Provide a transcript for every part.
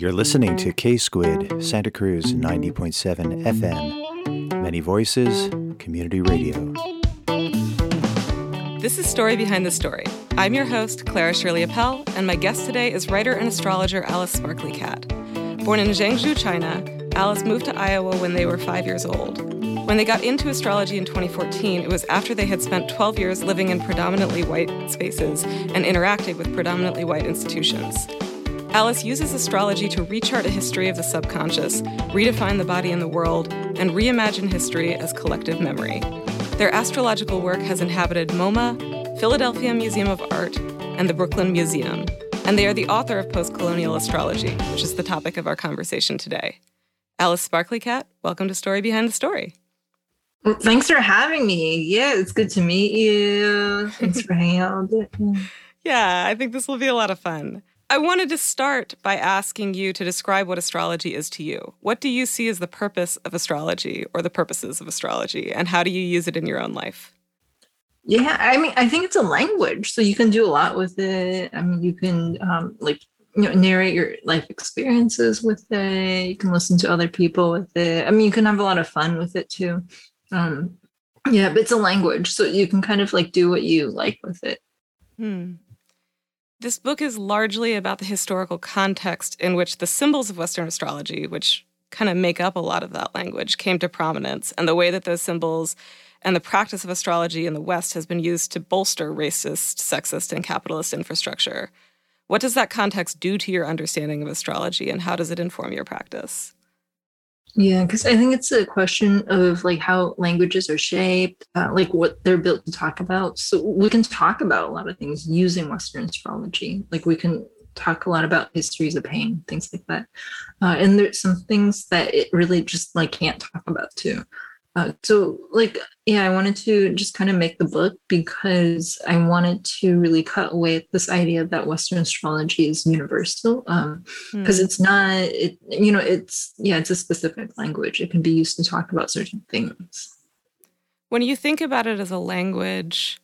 You're listening to K Squid, Santa Cruz 90.7 FM. Many voices, community radio. This is Story Behind the Story. I'm your host, Clara Shirley Appel, and my guest today is writer and astrologer Alice Sparkly Cat. Born in Zhengzhou, China, Alice moved to Iowa when they were five years old. When they got into astrology in 2014, it was after they had spent 12 years living in predominantly white spaces and interacting with predominantly white institutions. Alice uses astrology to rechart a history of the subconscious, redefine the body and the world, and reimagine history as collective memory. Their astrological work has inhabited MoMA, Philadelphia Museum of Art, and the Brooklyn Museum, and they are the author of Postcolonial Astrology, which is the topic of our conversation today. Alice Sparkly Cat, welcome to Story Behind the Story. Thanks for having me. Yeah, it's good to meet you. Thanks for hanging out. Yeah, I think this will be a lot of fun. I wanted to start by asking you to describe what astrology is to you. What do you see as the purpose of astrology or the purposes of astrology, and how do you use it in your own life? Yeah, I mean, I think it's a language, so you can do a lot with it. I mean, you can um, like you know narrate your life experiences with it. You can listen to other people with it. I mean, you can have a lot of fun with it too. Um, yeah, but it's a language, so you can kind of like do what you like with it. Hmm. This book is largely about the historical context in which the symbols of Western astrology, which kind of make up a lot of that language, came to prominence, and the way that those symbols and the practice of astrology in the West has been used to bolster racist, sexist, and capitalist infrastructure. What does that context do to your understanding of astrology, and how does it inform your practice? Yeah, because I think it's a question of like how languages are shaped, uh, like what they're built to talk about. So we can talk about a lot of things using Western astrology. Like we can talk a lot about histories of pain, things like that. Uh, and there's some things that it really just like can't talk about too. Uh, so like yeah i wanted to just kind of make the book because i wanted to really cut away at this idea that western astrology is universal um because mm. it's not it you know it's yeah it's a specific language. It can be used to talk about certain things. When you think about it as a language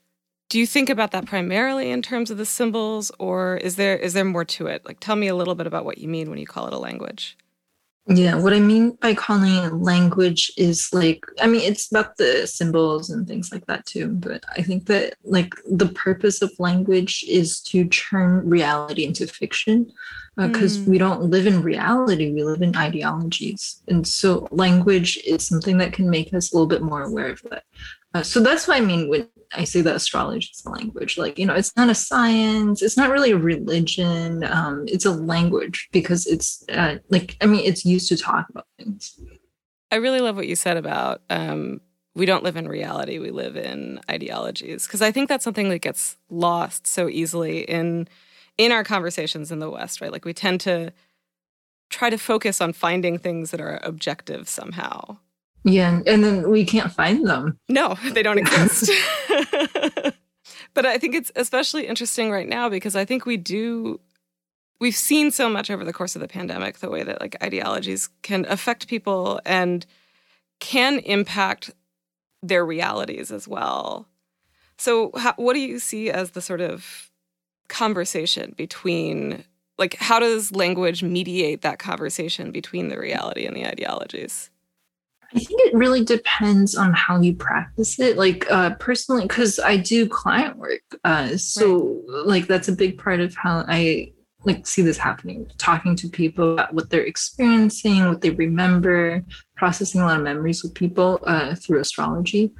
do you think about that primarily in terms of the symbols or is there is there more to it? Like tell me a little bit about what you mean when you call it a language yeah, what I mean by calling it language is like, I mean, it's about the symbols and things like that too. But I think that like the purpose of language is to turn reality into fiction because uh, mm. we don't live in reality, we live in ideologies. And so language is something that can make us a little bit more aware of that. Uh, so that's what I mean when I say that astrology is a language. Like, you know, it's not a science, it's not really a religion, um, it's a language because it's uh, like, I mean, it's used to talk about things. I really love what you said about um, we don't live in reality, we live in ideologies. Because I think that's something that gets lost so easily in in our conversations in the West, right? Like we tend to try to focus on finding things that are objective somehow yeah, and then we can't find them. No, they don't exist. but I think it's especially interesting right now because I think we do we've seen so much over the course of the pandemic the way that like ideologies can affect people and can impact their realities as well. So how, what do you see as the sort of conversation between like how does language mediate that conversation between the reality and the ideologies? I think it really depends on how you practice it. Like uh, personally, because I do client work, uh, so right. like that's a big part of how I like see this happening. Talking to people about what they're experiencing, what they remember, processing a lot of memories with people uh, through astrology.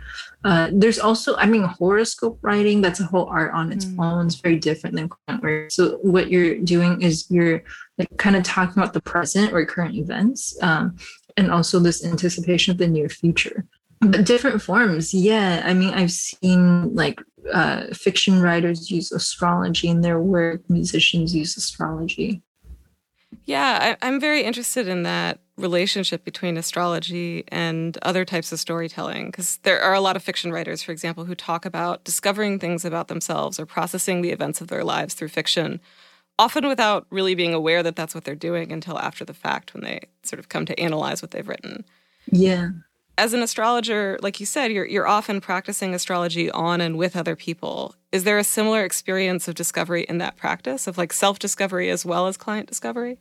Uh, there's also, I mean, horoscope writing. That's a whole art on its mm. own. It's very different than client work. So what you're doing is you're like kind of talking about the present or current events. Um, and also this anticipation of the near future. But different forms yeah. I mean i've seen like uh, fiction writers use astrology in their work musicians use astrology. Yeah I, i'm very interested in that relationship between astrology and other types of storytelling because there are a lot of fiction writers for example who talk about discovering things about themselves or processing the events of their lives through fiction often without really being aware that that's what they're doing until after the fact when they sort of come to analyze what they've written. Yeah. As an astrologer, like you said, you're you're often practicing astrology on and with other people. Is there a similar experience of discovery in that practice of like self-discovery as well as client discovery?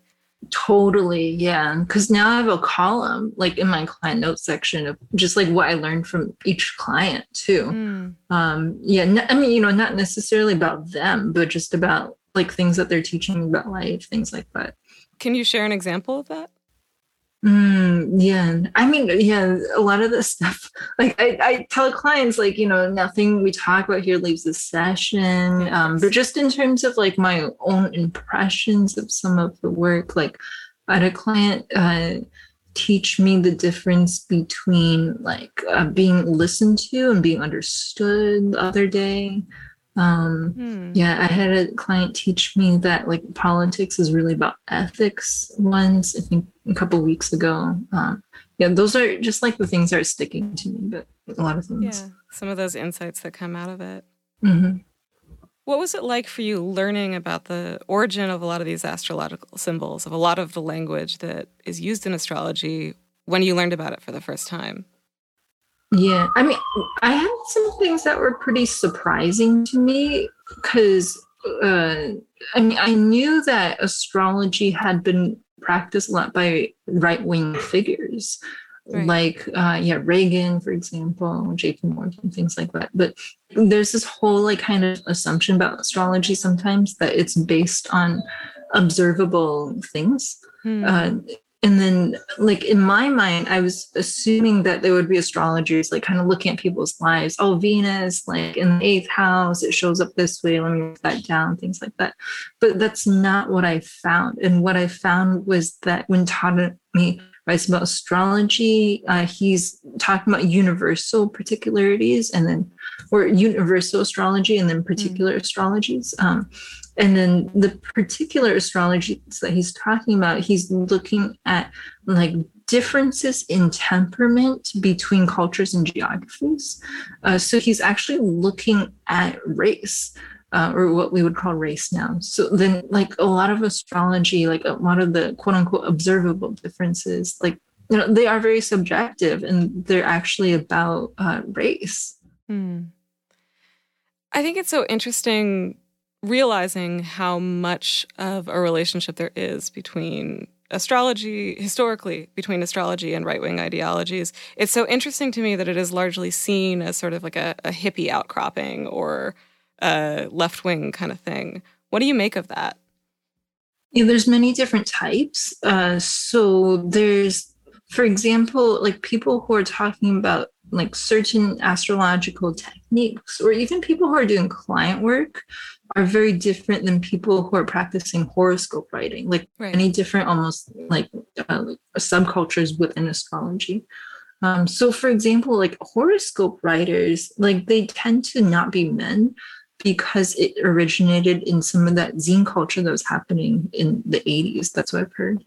Totally, yeah. Because now I have a column like in my client notes section of just like what I learned from each client too. Mm. Um, yeah, I mean, you know, not necessarily about them, but just about like things that they're teaching about life, things like that. Can you share an example of that? Mm, yeah. I mean, yeah, a lot of this stuff, like I, I tell clients, like, you know, nothing we talk about here leaves the session. Um, but just in terms of like my own impressions of some of the work, like I had a client uh, teach me the difference between like uh, being listened to and being understood the other day. Um, hmm. Yeah, I had a client teach me that like politics is really about ethics once, I think a couple weeks ago. Um, yeah, those are just like the things that are sticking to me, but a lot of things. Yeah, some of those insights that come out of it. Mm-hmm. What was it like for you learning about the origin of a lot of these astrological symbols, of a lot of the language that is used in astrology when you learned about it for the first time? Yeah, I mean, I had some things that were pretty surprising to me because, uh, I mean, I knew that astrology had been practiced a lot by right wing figures. Right. Like, uh, yeah, Reagan, for example, JP Morgan, things like that. But there's this whole like kind of assumption about astrology sometimes that it's based on observable things. Hmm. Uh, and then like in my mind i was assuming that there would be astrologers like kind of looking at people's lives. Oh venus like in the eighth house it shows up this way let me write that down things like that. But that's not what i found. And what i found was that when todd me writes about astrology uh, he's talking about universal particularities and then or universal astrology and then particular mm. astrologies. Um, and then the particular astrology that he's talking about he's looking at like differences in temperament between cultures and geographies. Uh, so he's actually looking at race uh, or what we would call race now. So then like a lot of astrology like a lot of the quote unquote observable differences like you know they are very subjective and they're actually about uh, race. Hmm. i think it's so interesting realizing how much of a relationship there is between astrology, historically, between astrology and right wing ideologies. It's so interesting to me that it is largely seen as sort of like a, a hippie outcropping or a left wing kind of thing. What do you make of that? Yeah, there's many different types. Uh, so there's, for example, like people who are talking about like certain astrological techniques, or even people who are doing client work are very different than people who are practicing horoscope writing, like right. any different, almost like, uh, like subcultures within astrology. Um, so, for example, like horoscope writers, like they tend to not be men because it originated in some of that zine culture that was happening in the 80s. That's what I've heard.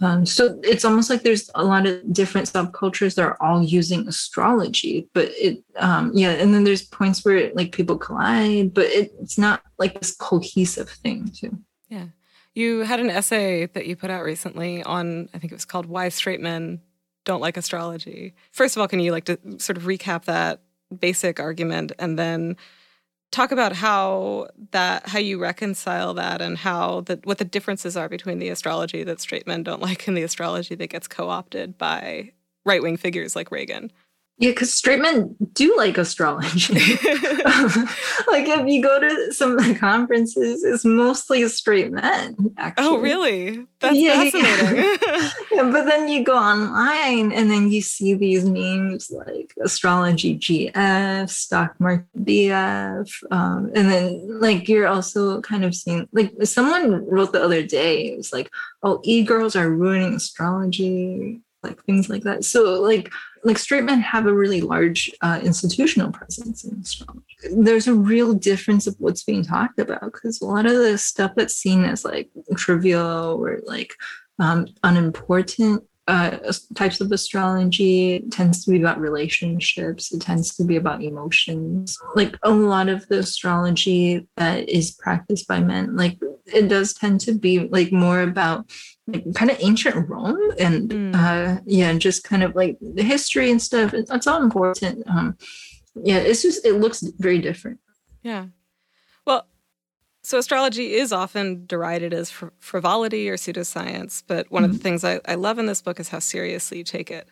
Um, so it's almost like there's a lot of different subcultures that are all using astrology, but it, um, yeah, and then there's points where like people collide, but it, it's not like this cohesive thing too. Yeah, you had an essay that you put out recently on, I think it was called "Why Straight Men Don't Like Astrology." First of all, can you like to sort of recap that basic argument, and then talk about how that how you reconcile that and how that what the differences are between the astrology that straight men don't like and the astrology that gets co-opted by right-wing figures like Reagan. Yeah, because straight men do like astrology. like if you go to some of the conferences, it's mostly straight men. Oh, actually. Oh, really? That's yeah, fascinating. Yeah. yeah, but then you go online and then you see these memes like astrology GF, stock market BF, um, and then like you're also kind of seeing like someone wrote the other day. It was like, "Oh, e girls are ruining astrology." like things like that. So like like straight men have a really large uh, institutional presence in astrology. There's a real difference of what's being talked about because a lot of the stuff that's seen as like trivial or like um, unimportant uh, types of astrology tends to be about relationships. It tends to be about emotions. Like a lot of the astrology that is practiced by men, like it does tend to be like more about like kind of ancient Rome and mm. uh, yeah, and just kind of like the history and stuff. It's all important. Um, yeah, it's just it looks very different. Yeah. Well, So, astrology is often derided as fr- frivolity or pseudoscience, but one mm-hmm. of the mm-hmm. things I, I love in this book is how seriously you take it.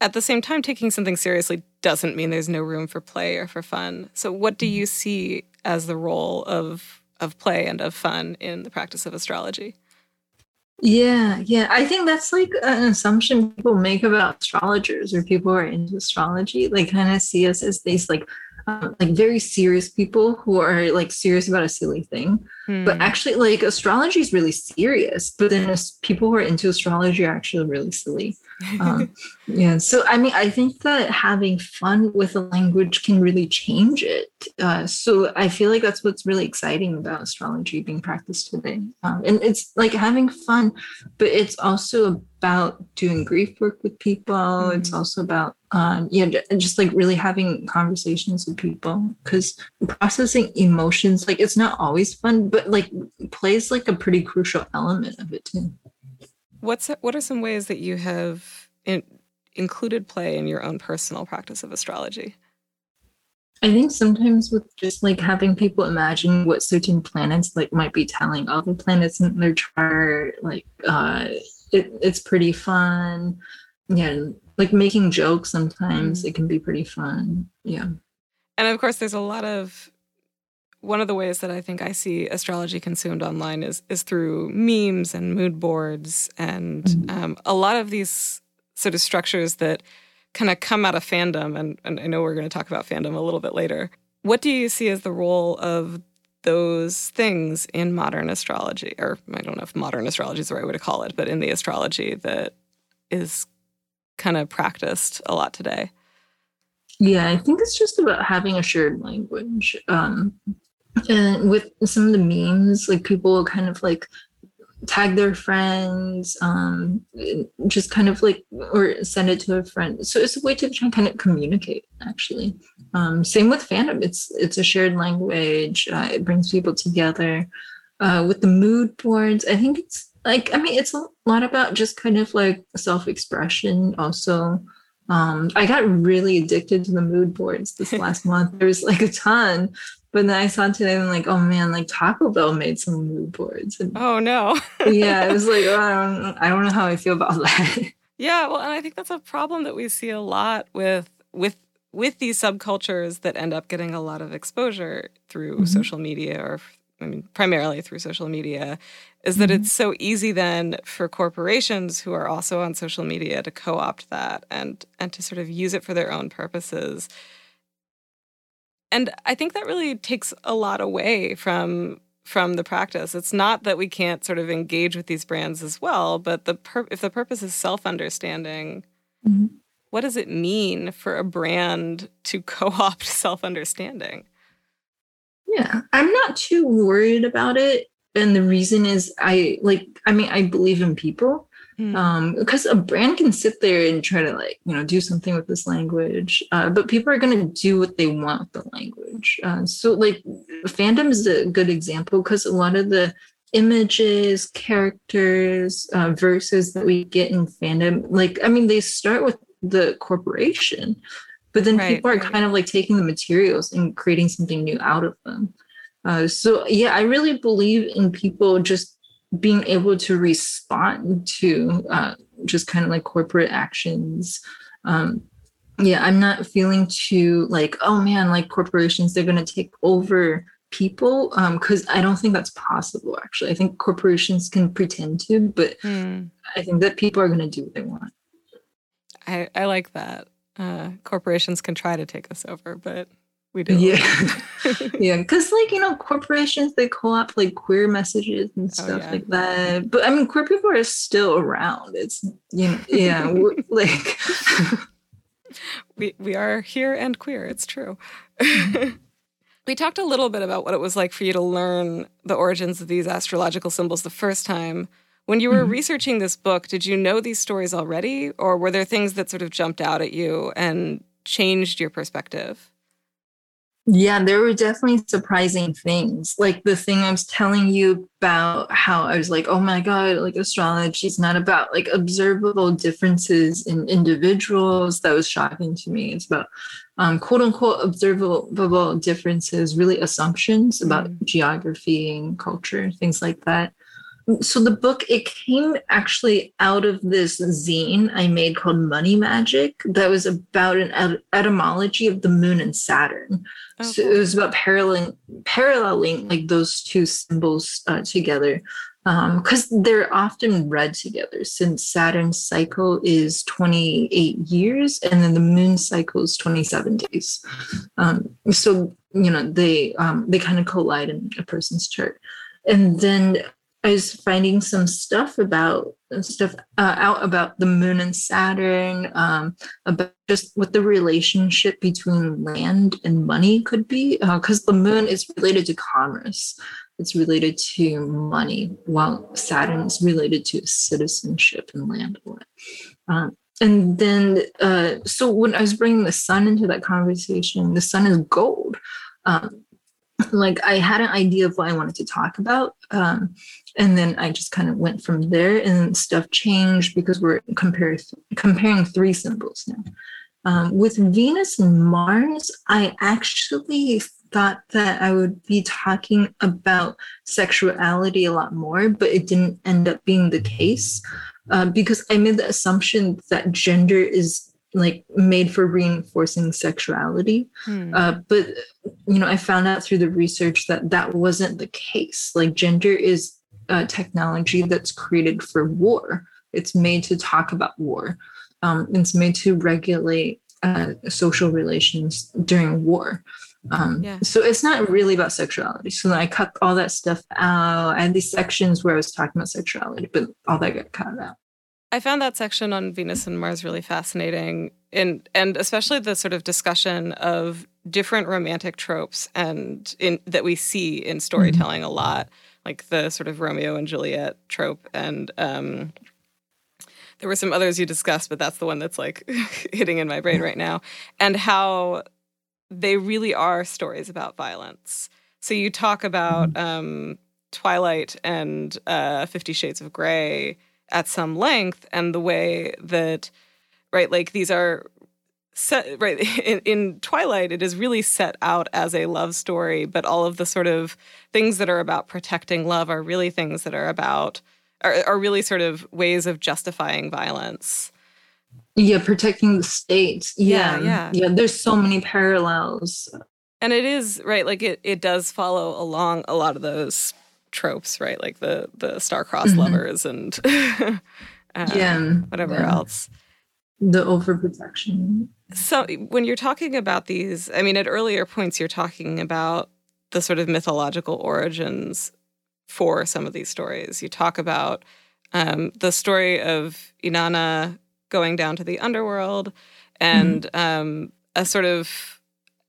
At the same time, taking something seriously doesn't mean there's no room for play or for fun. So, what do you see as the role of, of play and of fun in the practice of astrology? Yeah, yeah. I think that's like an assumption people make about astrologers or people who are into astrology. Like, kind of see us as these like um, like very serious people who are like serious about a silly thing. Hmm. But actually, like astrology is really serious. But then people who are into astrology are actually really silly. Um, yeah. So I mean, I think that having fun with a language can really change it. Uh, so I feel like that's what's really exciting about astrology being practiced today. Um, and it's like having fun, but it's also about doing grief work with people. Mm-hmm. It's also about um, yeah, just like really having conversations with people because processing emotions, like it's not always fun, but like plays like a pretty crucial element of it too. What's what are some ways that you have in, included play in your own personal practice of astrology? I think sometimes with just like having people imagine what certain planets like might be telling other planets in their chart, like uh it, it's pretty fun. Yeah, like making jokes sometimes mm. it can be pretty fun. Yeah. And of course there's a lot of one of the ways that I think I see astrology consumed online is is through memes and mood boards and mm. um, a lot of these sort of structures that kind of come out of fandom and, and I know we're going to talk about fandom a little bit later. What do you see as the role of those things in modern astrology, or I don't know if modern astrology is the right way to call it, but in the astrology that is kind of practiced a lot today? Yeah, I think it's just about having a shared language. Um, and with some of the memes, like people kind of like tag their friends, um, just kind of like, or send it to a friend. So it's a way to kind of communicate, actually. Um, same with fandom. It's it's a shared language. Uh, it brings people together. Uh, with the mood boards, I think it's like I mean, it's a lot about just kind of like self-expression. Also, um, I got really addicted to the mood boards this last month. There was like a ton, but then I saw today, I'm like, oh man, like Taco Bell made some mood boards. And, oh no. yeah, it was like, oh, I don't, I don't know how I feel about that. Yeah, well, and I think that's a problem that we see a lot with with with these subcultures that end up getting a lot of exposure through mm-hmm. social media or I mean primarily through social media is that mm-hmm. it's so easy then for corporations who are also on social media to co-opt that and and to sort of use it for their own purposes and I think that really takes a lot away from from the practice. It's not that we can't sort of engage with these brands as well, but the pur- if the purpose is self understanding, mm-hmm. what does it mean for a brand to co-opt self understanding? Yeah, I'm not too worried about it, and the reason is I like. I mean, I believe in people, Mm. Um, because a brand can sit there and try to like, you know, do something with this language, uh, but people are going to do what they want with the language. Uh, so, like, fandom is a good example because a lot of the images, characters, uh, verses that we get in fandom, like, I mean, they start with the corporation, but then right, people are kind of like taking the materials and creating something new out of them. Uh, so yeah, I really believe in people just being able to respond to uh, just kind of like corporate actions um, yeah i'm not feeling too like oh man like corporations they're going to take over people because um, i don't think that's possible actually i think corporations can pretend to but mm. i think that people are going to do what they want i, I like that uh, corporations can try to take us over but we do. Yeah. yeah. Because, like, you know, corporations, they co op like queer messages and oh, stuff oh, yeah. like that. But I mean, queer people are still around. It's, you know, yeah, like. we, we are here and queer. It's true. we talked a little bit about what it was like for you to learn the origins of these astrological symbols the first time. When you were mm-hmm. researching this book, did you know these stories already, or were there things that sort of jumped out at you and changed your perspective? Yeah, there were definitely surprising things. Like the thing I was telling you about how I was like, oh my God, like astrology is not about like observable differences in individuals. That was shocking to me. It's about um, quote unquote observable differences, really assumptions about mm. geography and culture, things like that so the book it came actually out of this zine i made called money magic that was about an etymology of the moon and saturn. Oh, so cool. it was about paralleling paralleling like those two symbols uh, together because um, they're often read together since saturn's cycle is 28 years and then the moon cycle is 27 days. Um, so you know they um, they kind of collide in a person's chart. And then I was finding some stuff about stuff uh, out about the moon and Saturn, um, about just what the relationship between land and money could be, because uh, the moon is related to commerce, it's related to money, while Saturn is related to citizenship and land. Um, and then, uh, so when I was bringing the sun into that conversation, the sun is gold. Um, like I had an idea of what I wanted to talk about. Um, and then I just kind of went from there and stuff changed because we're compare, comparing three symbols now. Um, with Venus and Mars, I actually thought that I would be talking about sexuality a lot more, but it didn't end up being the case uh, because I made the assumption that gender is like made for reinforcing sexuality hmm. uh, but you know i found out through the research that that wasn't the case like gender is a technology that's created for war. It's made to talk about war. Um, it's made to regulate uh, social relations during war. Um, yeah. so it's not really about sexuality. So i cut all that stuff out. I had these sections where i was talking about sexuality but all that got cut out. I found that section on Venus and Mars really fascinating, and and especially the sort of discussion of different romantic tropes and in that we see in storytelling mm-hmm. a lot, like the sort of Romeo and Juliet trope, and um, there were some others you discussed, but that's the one that's like hitting in my brain right now, and how they really are stories about violence. So you talk about mm-hmm. um, Twilight and uh, Fifty Shades of Grey at some length and the way that right like these are set right in, in, twilight it is really set out as a love story but all of the sort of things that are about protecting love are really things that are about are, are really sort of ways of justifying violence yeah protecting the state yeah, yeah yeah yeah there's so many parallels and it is right like it, it does follow along a lot of those tropes, right? Like the the star-crossed mm-hmm. lovers and um, yeah, whatever yeah. else. The overprotection. So when you're talking about these, I mean, at earlier points, you're talking about the sort of mythological origins for some of these stories. You talk about um, the story of Inanna going down to the underworld and mm-hmm. um, a sort of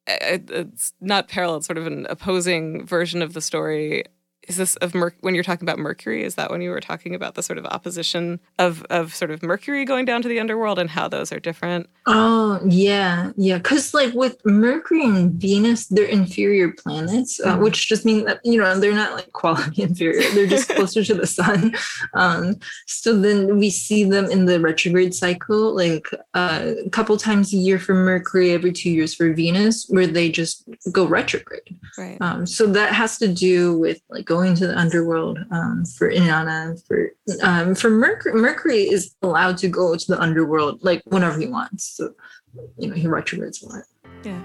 it's not parallel, it's sort of an opposing version of the story is this of Mer- when you're talking about Mercury? Is that when you were talking about the sort of opposition of of sort of Mercury going down to the underworld and how those are different? Oh yeah, yeah. Because like with Mercury and Venus, they're inferior planets, uh, mm-hmm. which just means that you know they're not like quality inferior. They're just closer to the sun. Um, so then we see them in the retrograde cycle, like uh, a couple times a year for Mercury, every two years for Venus, where they just go retrograde. Right. Um, so that has to do with like going to the underworld um, for Inanna. For um, for Mercury, Mercury is allowed to go to the underworld like whenever he wants. So you know he retrogrades a lot. Yeah.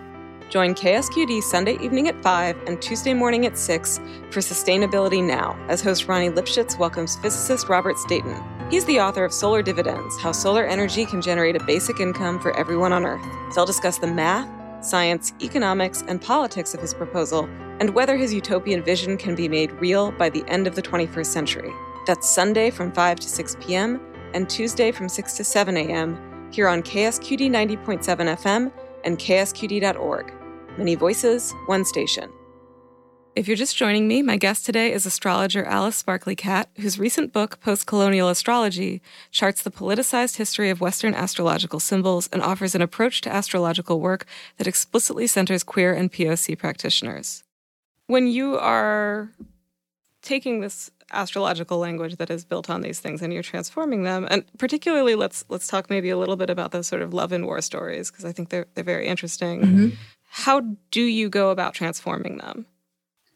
Join KSQD Sunday evening at 5 and Tuesday morning at 6 for Sustainability Now as host Ronnie Lipschutz welcomes physicist Robert Stayton. He's the author of Solar Dividends How Solar Energy Can Generate a Basic Income for Everyone on Earth. They'll discuss the math, science, economics, and politics of his proposal and whether his utopian vision can be made real by the end of the 21st century. That's Sunday from 5 to 6 p.m. and Tuesday from 6 to 7 a.m. here on KSQD 90.7 FM and ksqd.org. Many voices, one station. If you're just joining me, my guest today is astrologer Alice Sparkly Cat, whose recent book, Postcolonial Astrology, charts the politicized history of Western astrological symbols and offers an approach to astrological work that explicitly centers queer and POC practitioners. When you are taking this astrological language that is built on these things and you're transforming them and particularly let's let's talk maybe a little bit about those sort of love and war stories because i think they're they're very interesting mm-hmm. how do you go about transforming them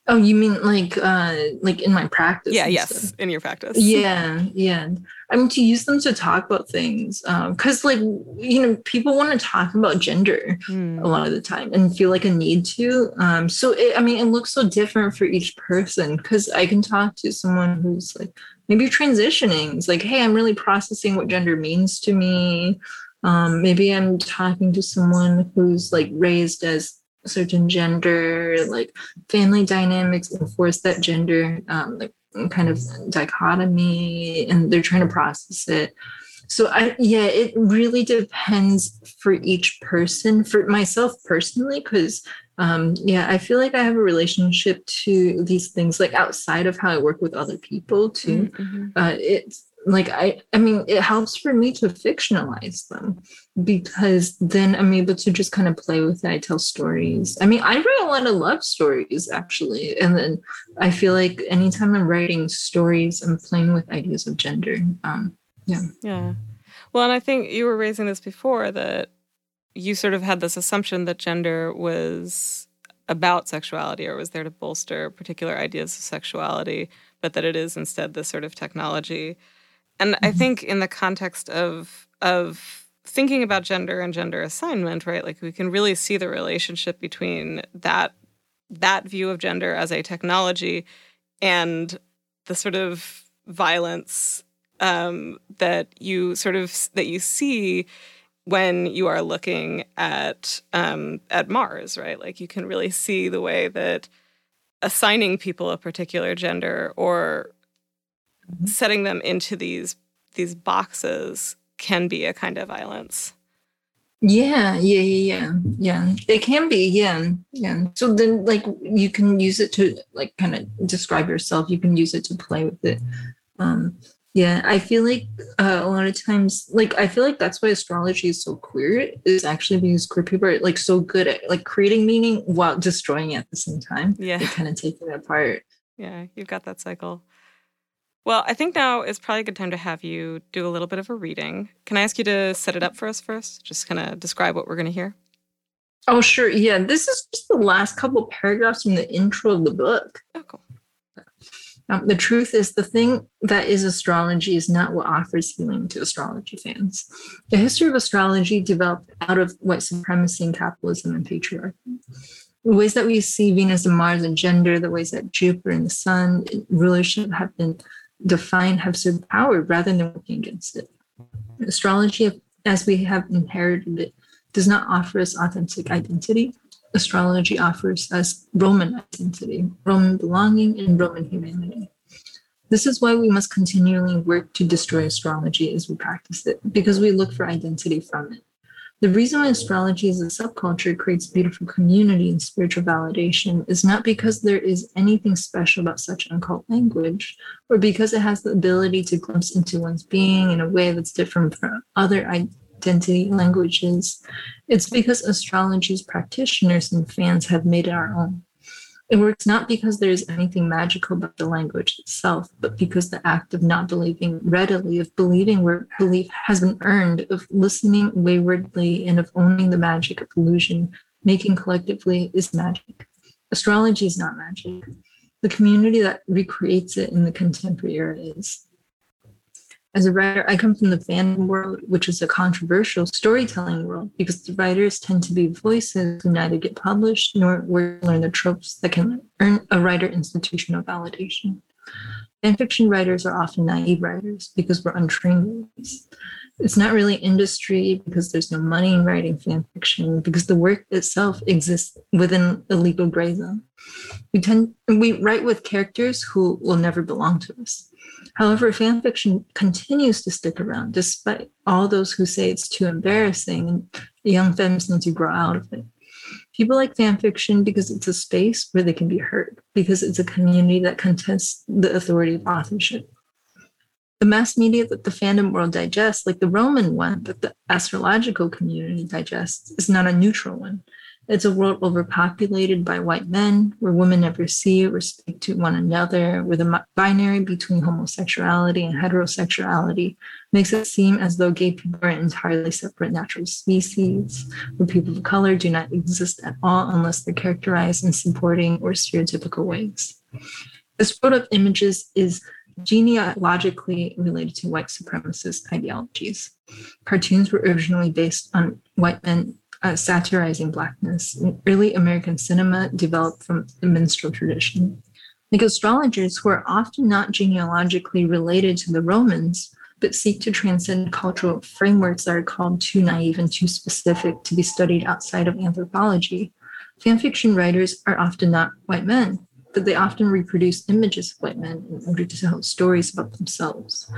Oh, you mean like uh like in my practice? Yeah, yes, stuff. in your practice. Yeah, yeah. I mean to use them to talk about things. Um, because like you know, people want to talk about gender mm. a lot of the time and feel like a need to. Um, so it, I mean it looks so different for each person because I can talk to someone who's like maybe transitioning. It's like, hey, I'm really processing what gender means to me. Um, maybe I'm talking to someone who's like raised as certain gender, like family dynamics enforce that gender um, like kind of dichotomy, and they're trying to process it. So I yeah, it really depends for each person. For myself personally, because um, yeah, I feel like I have a relationship to these things like outside of how I work with other people too. Mm-hmm. Uh, it's like i i mean it helps for me to fictionalize them because then i'm able to just kind of play with it i tell stories. I mean i write a lot of love stories actually and then i feel like anytime i'm writing stories i'm playing with ideas of gender um yeah. Yeah. Well and i think you were raising this before that you sort of had this assumption that gender was about sexuality or was there to bolster particular ideas of sexuality but that it is instead this sort of technology. And mm-hmm. I think in the context of of thinking about gender and gender assignment, right? Like we can really see the relationship between that that view of gender as a technology and the sort of violence um, that you sort of that you see when you are looking at um, at Mars, right? Like you can really see the way that assigning people a particular gender or mm-hmm. setting them into these these boxes can be a kind of violence. Yeah, yeah, yeah, yeah, yeah. It can be, yeah, yeah. So then, like, you can use it to like kind of describe yourself. You can use it to play with it. Um, yeah, I feel like uh, a lot of times, like, I feel like that's why astrology is so queer. Is actually because queer people are like so good at like creating meaning while destroying it at the same time. Yeah, kind of taking it apart. Yeah, you've got that cycle. Well, I think now is probably a good time to have you do a little bit of a reading. Can I ask you to set it up for us first? Just kind of describe what we're going to hear. Oh, sure. Yeah, this is just the last couple paragraphs from the intro of the book. Oh, cool. Um, the truth is, the thing that is astrology is not what offers healing to astrology fans. The history of astrology developed out of white supremacy and capitalism and patriarchy. The ways that we see Venus and Mars and gender, the ways that Jupiter and the Sun rulership have been define have served power rather than working against it. Astrology, as we have inherited it, does not offer us authentic identity. Astrology offers us Roman identity, Roman belonging, and Roman humanity. This is why we must continually work to destroy astrology as we practice it, because we look for identity from it. The reason why astrology as a subculture creates beautiful community and spiritual validation is not because there is anything special about such occult language, or because it has the ability to glimpse into one's being in a way that's different from other identity languages. It's because astrology's practitioners and fans have made it our own. It works not because there is anything magical about the language itself, but because the act of not believing readily, of believing where belief has been earned, of listening waywardly, and of owning the magic of illusion, making collectively is magic. Astrology is not magic. The community that recreates it in the contemporary era is. As a writer, I come from the fandom world, which is a controversial storytelling world because the writers tend to be voices who neither get published nor learn the tropes that can earn a writer institutional validation. Fanfiction writers are often naive writers because we're untrained writers. It's not really industry because there's no money in writing fanfiction because the work itself exists within a legal gray zone. We tend we write with characters who will never belong to us. However, fanfiction continues to stick around despite all those who say it's too embarrassing and young femmes need to grow out of it. People like fan fiction because it's a space where they can be heard, because it's a community that contests the authority of authorship. The mass media that the fandom world digests, like the Roman one that the astrological community digests, is not a neutral one. It's a world overpopulated by white men, where women never see or speak to one another, where the binary between homosexuality and heterosexuality makes it seem as though gay people are an entirely separate natural species, where people of color do not exist at all unless they're characterized in supporting or stereotypical ways. This world of images is genealogically related to white supremacist ideologies. Cartoons were originally based on white men uh, satirizing blackness. Early American cinema developed from the minstrel tradition. Like astrologers who are often not genealogically related to the Romans, but seek to transcend cultural frameworks that are called too naive and too specific to be studied outside of anthropology. Fanfiction writers are often not white men, but they often reproduce images of white men in order to tell stories about themselves.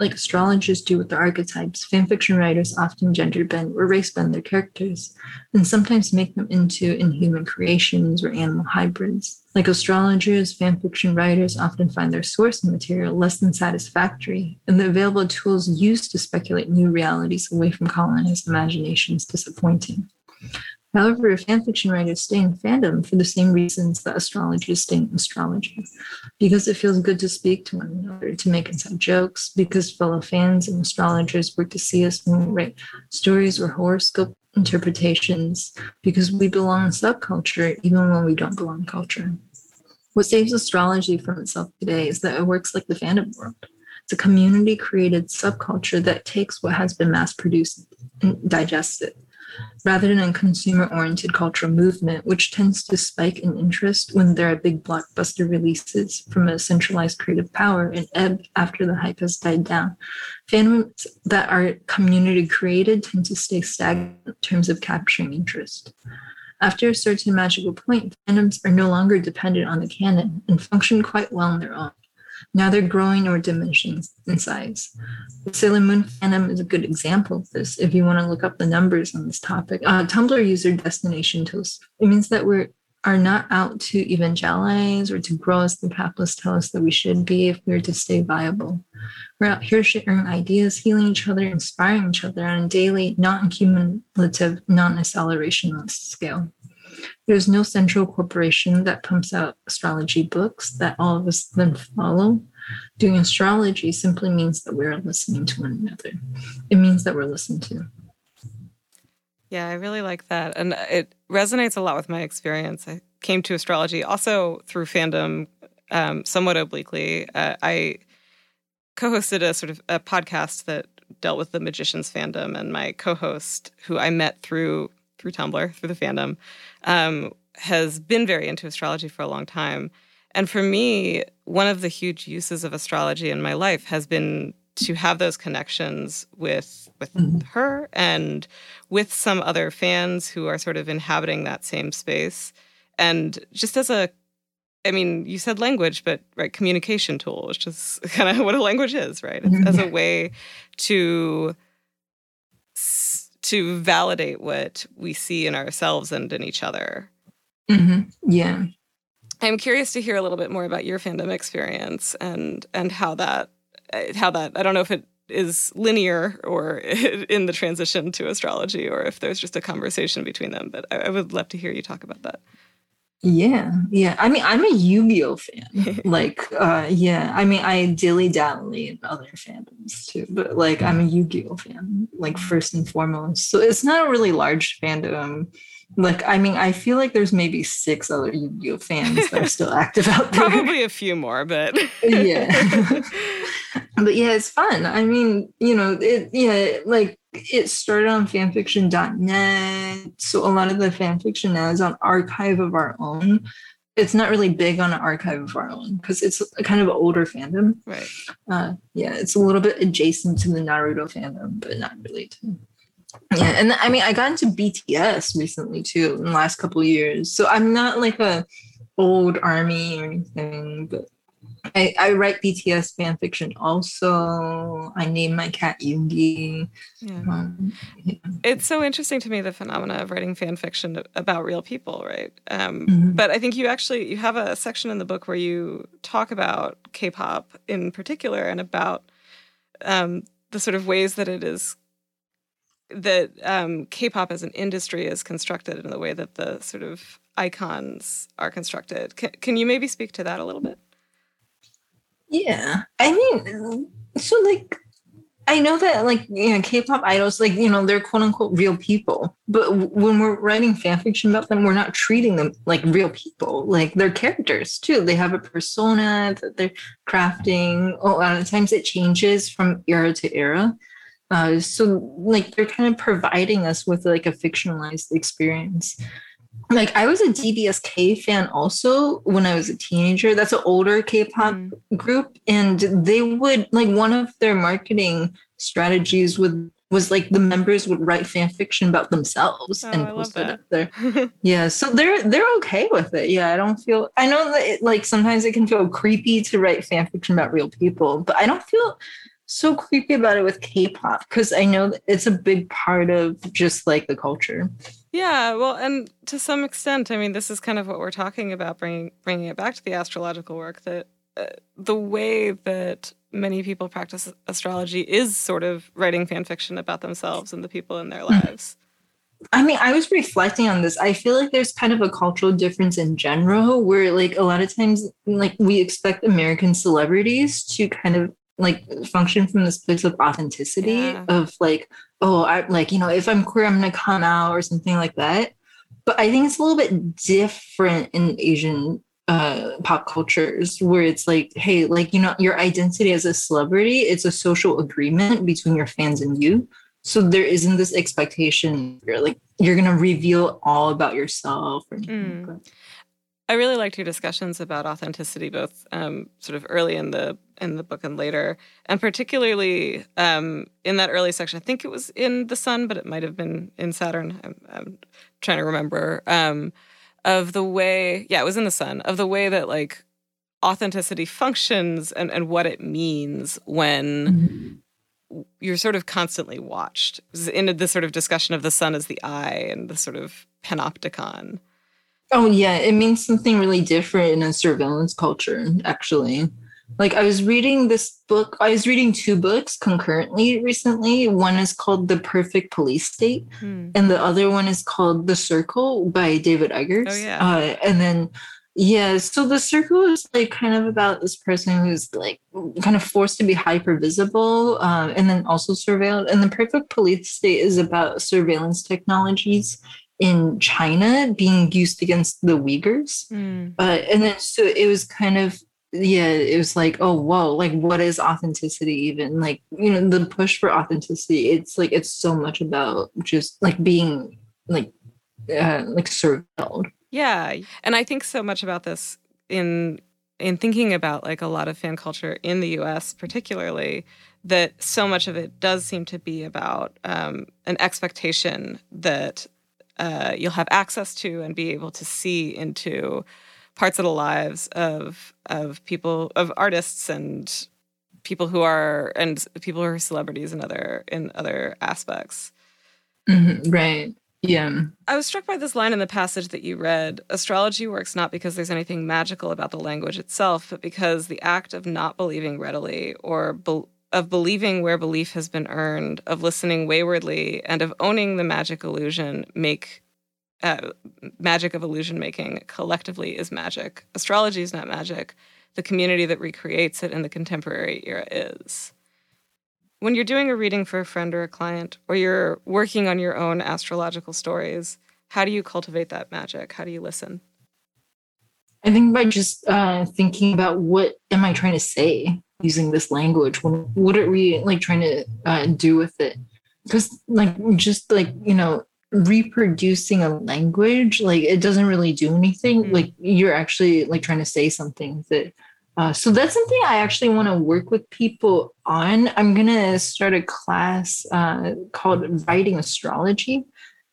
Like astrologers do with the archetypes, fanfiction writers often gender bend or race bend their characters, and sometimes make them into inhuman creations or animal hybrids. Like astrologers, fanfiction writers often find their source material less than satisfactory, and the available tools used to speculate new realities away from colonized imaginations disappointing. However, fanfiction writers stay in fandom for the same reasons that astrologers stay in astrology. Because it feels good to speak to one another, to make inside jokes, because fellow fans and astrologers work to see us when we write stories or horoscope interpretations, because we belong in a subculture even when we don't belong culture. What saves astrology from itself today is that it works like the fandom world. It's a community created subculture that takes what has been mass produced and digests it rather than a consumer oriented cultural movement, which tends to spike in interest when there are big blockbuster releases from a centralized creative power and ebb after the hype has died down. Fandoms that are community created tend to stay stagnant in terms of capturing interest. After a certain magical point, fandoms are no longer dependent on the canon and function quite well on their own. Now they're growing or diminishing in size. The Sailor Moon fandom is a good example of this. If you want to look up the numbers on this topic, uh, Tumblr user destination toast. It means that we're are not out to evangelize or to grow as the capitalists tell us that we should be if we're to stay viable. We're out here sharing ideas, healing each other, inspiring each other on a daily, non cumulative, non accelerationist scale. There's no central corporation that pumps out astrology books that all of us then follow. Doing astrology simply means that we're listening to one another. It means that we're listened to. Yeah, I really like that. And it resonates a lot with my experience. I came to astrology also through fandom, um, somewhat obliquely. Uh, I co hosted a sort of a podcast that dealt with the magician's fandom, and my co host, who I met through through Tumblr, through the fandom, um, has been very into astrology for a long time. And for me, one of the huge uses of astrology in my life has been to have those connections with with mm-hmm. her and with some other fans who are sort of inhabiting that same space. And just as a I mean, you said language, but right, communication tool, which is kind of what a language is, right? Mm-hmm. As a way to to validate what we see in ourselves and in each other. Mm-hmm. Yeah. I'm curious to hear a little bit more about your fandom experience and and how that how that I don't know if it is linear or in the transition to astrology or if there's just a conversation between them. But I, I would love to hear you talk about that. Yeah, yeah. I mean, I'm a Yu-Gi-Oh fan. like, uh, yeah. I mean, I dilly dally in other fandoms too, but like, I'm a Yu-Gi-Oh fan, like first and foremost. So it's not a really large fandom. Like, I mean, I feel like there's maybe six other Yu-Gi-Oh fans that are still active out there. Probably a few more, but yeah. but yeah, it's fun. I mean, you know, it yeah, like it started on fanfiction.net. So a lot of the fanfiction now is on archive of our own. It's not really big on an archive of our own because it's a kind of older fandom. Right. Uh, yeah, it's a little bit adjacent to the Naruto fandom, but not really to. Yeah, and I mean, I got into BTS recently too in the last couple years. So I'm not like a old army or anything, but I, I write BTS fan fiction also. I name my cat Yoongi. Yeah. Um, yeah. It's so interesting to me the phenomena of writing fan fiction about real people, right? Um, mm-hmm. But I think you actually you have a section in the book where you talk about K-pop in particular and about um, the sort of ways that it is that um, K-pop as an industry is constructed in the way that the sort of icons are constructed. Can, can you maybe speak to that a little bit? Yeah, I mean, so like, I know that like you know K-pop idols, like you know they're quote unquote real people, but when we're writing fan fiction about them, we're not treating them like real people. Like they're characters too. They have a persona that they're crafting. A lot of times it changes from era to era. Uh, so like they're kind of providing us with like a fictionalized experience like I was a DBSK fan also when I was a teenager. That's an older K-pop mm. group, and they would like one of their marketing strategies would was like the members would write fan fiction about themselves oh, and post it up there. yeah, so they're they're okay with it. Yeah, I don't feel. I know that it, like sometimes it can feel creepy to write fan fiction about real people, but I don't feel so creepy about it with K-pop because I know it's a big part of just like the culture. Yeah, well, and to some extent, I mean, this is kind of what we're talking about, bringing bringing it back to the astrological work. That uh, the way that many people practice astrology is sort of writing fan fiction about themselves and the people in their lives. I mean, I was reflecting on this. I feel like there's kind of a cultural difference in general where, like, a lot of times, like, we expect American celebrities to kind of like function from this place of authenticity yeah. of like oh i like you know if i'm queer i'm gonna come out or something like that. But i think it's a little bit different in asian uh, pop cultures where it's like hey like you know your identity as a celebrity it's a social agreement between your fans and you. So there isn't this expectation you're like you're gonna reveal all about yourself or mm. like I really liked your discussions about authenticity, both um, sort of early in the in the book and later, and particularly um, in that early section. I think it was in the Sun, but it might have been in Saturn. I'm, I'm trying to remember um, of the way. Yeah, it was in the Sun of the way that like authenticity functions and and what it means when. Mm-hmm you're sort of constantly watched. In this sort of discussion of the sun as the eye and the sort of panopticon. Oh yeah, it means something really different in a surveillance culture, actually. Like I was reading this book, I was reading two books concurrently recently. One is called The Perfect Police State, hmm. and the other one is called The Circle by David Eggers. Oh yeah. Uh, and then yeah, so the circle is like kind of about this person who's like kind of forced to be hyper visible um, and then also surveilled. And the perfect police state is about surveillance technologies in China being used against the Uyghurs. Mm. Uh, and then so it was kind of yeah, it was like, oh whoa, like what is authenticity even? Like, you know, the push for authenticity, it's like it's so much about just like being like uh like surveilled. Yeah. And I think so much about this in in thinking about like a lot of fan culture in the US particularly that so much of it does seem to be about um, an expectation that uh, you'll have access to and be able to see into parts of the lives of of people of artists and people who are and people who are celebrities in other in other aspects. Mm-hmm, right. Yeah. I was struck by this line in the passage that you read. Astrology works not because there's anything magical about the language itself, but because the act of not believing readily or be- of believing where belief has been earned, of listening waywardly, and of owning the magic illusion make uh, magic of illusion making collectively is magic. Astrology is not magic. The community that recreates it in the contemporary era is. When you're doing a reading for a friend or a client, or you're working on your own astrological stories, how do you cultivate that magic? How do you listen? I think by just uh, thinking about what am I trying to say using this language what are we like trying to uh, do with it? Because like just like you know reproducing a language like it doesn't really do anything. Mm-hmm. like you're actually like trying to say something that uh, so that's something i actually want to work with people on. I'm gonna start a class uh, called writing astrology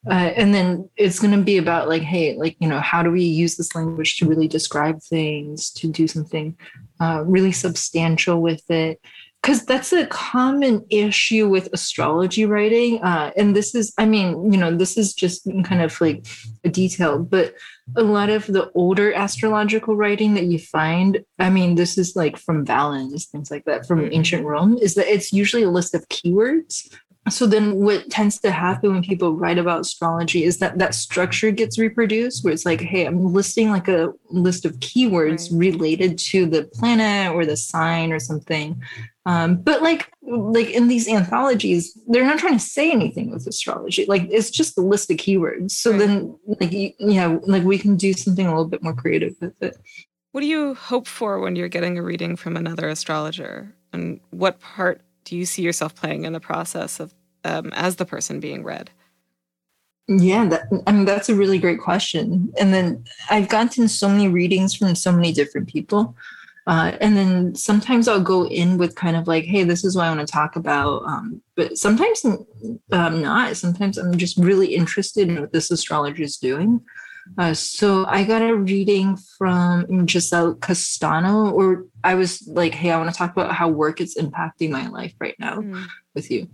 Uh, and then it's going to be about like, hey, like, you know, how do we use this language to really describe things, to do something uh, really substantial with it? Because that's a common issue with astrology writing. Uh, and this is, I mean, you know, this is just kind of like a detail, but a lot of the older astrological writing that you find, I mean, this is like from Valens, things like that, from ancient Rome, is that it's usually a list of keywords so then what tends to happen when people write about astrology is that that structure gets reproduced where it's like hey i'm listing like a list of keywords right. related to the planet or the sign or something. Um, but like like in these anthologies they're not trying to say anything with astrology. Like it's just a list of keywords. So right. then like yeah like we can do something a little bit more creative with it. What do you hope for when you're getting a reading from another astrologer? And what part do you see yourself playing in the process of um, as the person being read? Yeah, that, I mean that's a really great question. And then I've gotten so many readings from so many different people. Uh, and then sometimes I'll go in with kind of like, hey, this is what I want to talk about. Um, but sometimes I'm not. Sometimes I'm just really interested in what this astrologer is doing. Uh, so I got a reading from Giselle Castano, or I was like, hey, I want to talk about how work is impacting my life right now mm. with you.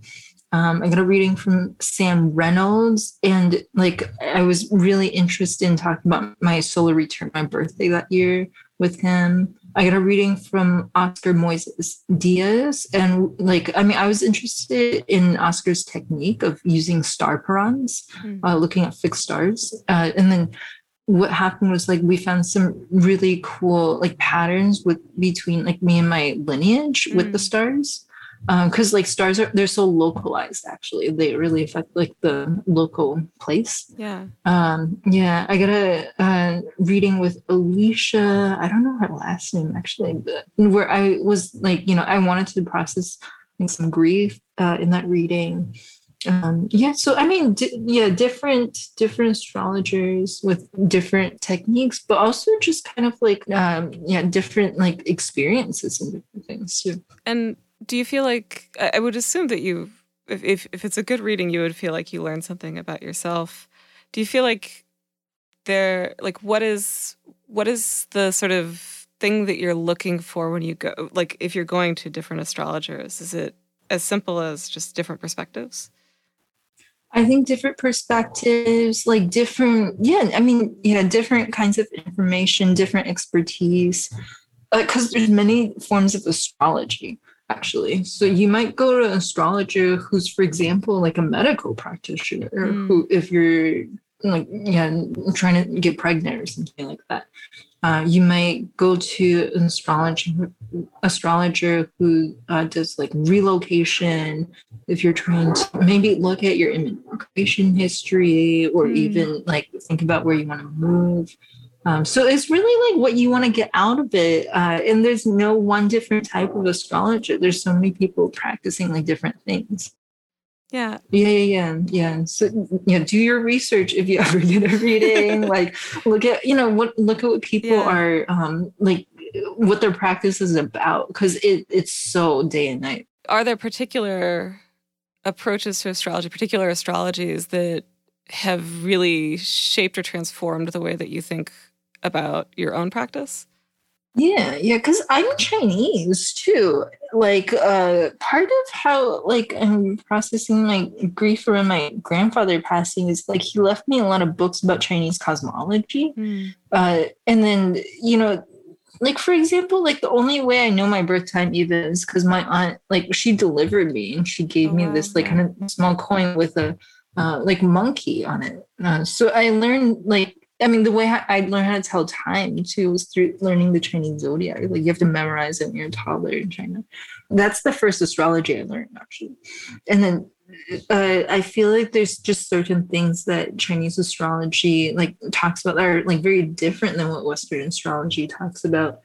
Um, I got a reading from Sam Reynolds, and like I was really interested in talking about my solar return, my birthday that year with him. I got a reading from Oscar Moises Diaz, and like I mean, I was interested in Oscar's technique of using star parans, mm. uh, looking at fixed stars, uh, and then what happened was like we found some really cool like patterns with between like me and my lineage mm. with the hmm. stars because um, like stars are they're so localized actually. They really affect like the local place. Yeah. Um yeah i got a, a reading with alicia i don't know her last name actually but where i was like you know i wanted to process like, some grief uh, in that reading. Um yeah so i mean di- yeah different different astrologers with different techniques but also just kind of like um yeah different like experiences and different things too. And do you feel like I would assume that you if, if it's a good reading you would feel like you learned something about yourself. Do you feel like there like what is what is the sort of thing that you're looking for when you go like if you're going to different astrologers is it as simple as just different perspectives? I think different perspectives, like different, yeah, I mean, yeah, different kinds of information, different expertise, because uh, there's many forms of astrology actually. So you might go to an astrologer who's, for example, like a medical practitioner, mm. who, if you're like, yeah, trying to get pregnant or something like that. Uh, you might go to an astrologer astrologer who uh, does like relocation if you're trying to maybe look at your immigration history or mm. even like think about where you want to move um, so it's really like what you want to get out of it. Uh, and there's no one different type of astrologer. There's so many people practicing like different things. Yeah. Yeah, yeah, yeah. Yeah. So yeah, do your research if you ever get a reading. like look at, you know, what look at what people yeah. are um like what their practice is about because it it's so day and night. Are there particular approaches to astrology, particular astrologies that have really shaped or transformed the way that you think about your own practice? Yeah, yeah, because I'm Chinese too. Like, uh, part of how like I'm processing my grief around my grandfather passing is like he left me a lot of books about Chinese cosmology. Mm. Uh, and then you know, like for example, like the only way I know my birth time even is because my aunt like she delivered me and she gave oh, me wow. this like kind of small coin with a uh, like monkey on it. Uh, so I learned like I mean, the way I learned how to tell time too was through learning the Chinese zodiac. Like you have to memorize it when you're a toddler in China. That's the first astrology I learned actually. And then uh, I feel like there's just certain things that Chinese astrology like talks about that are like very different than what Western astrology talks about.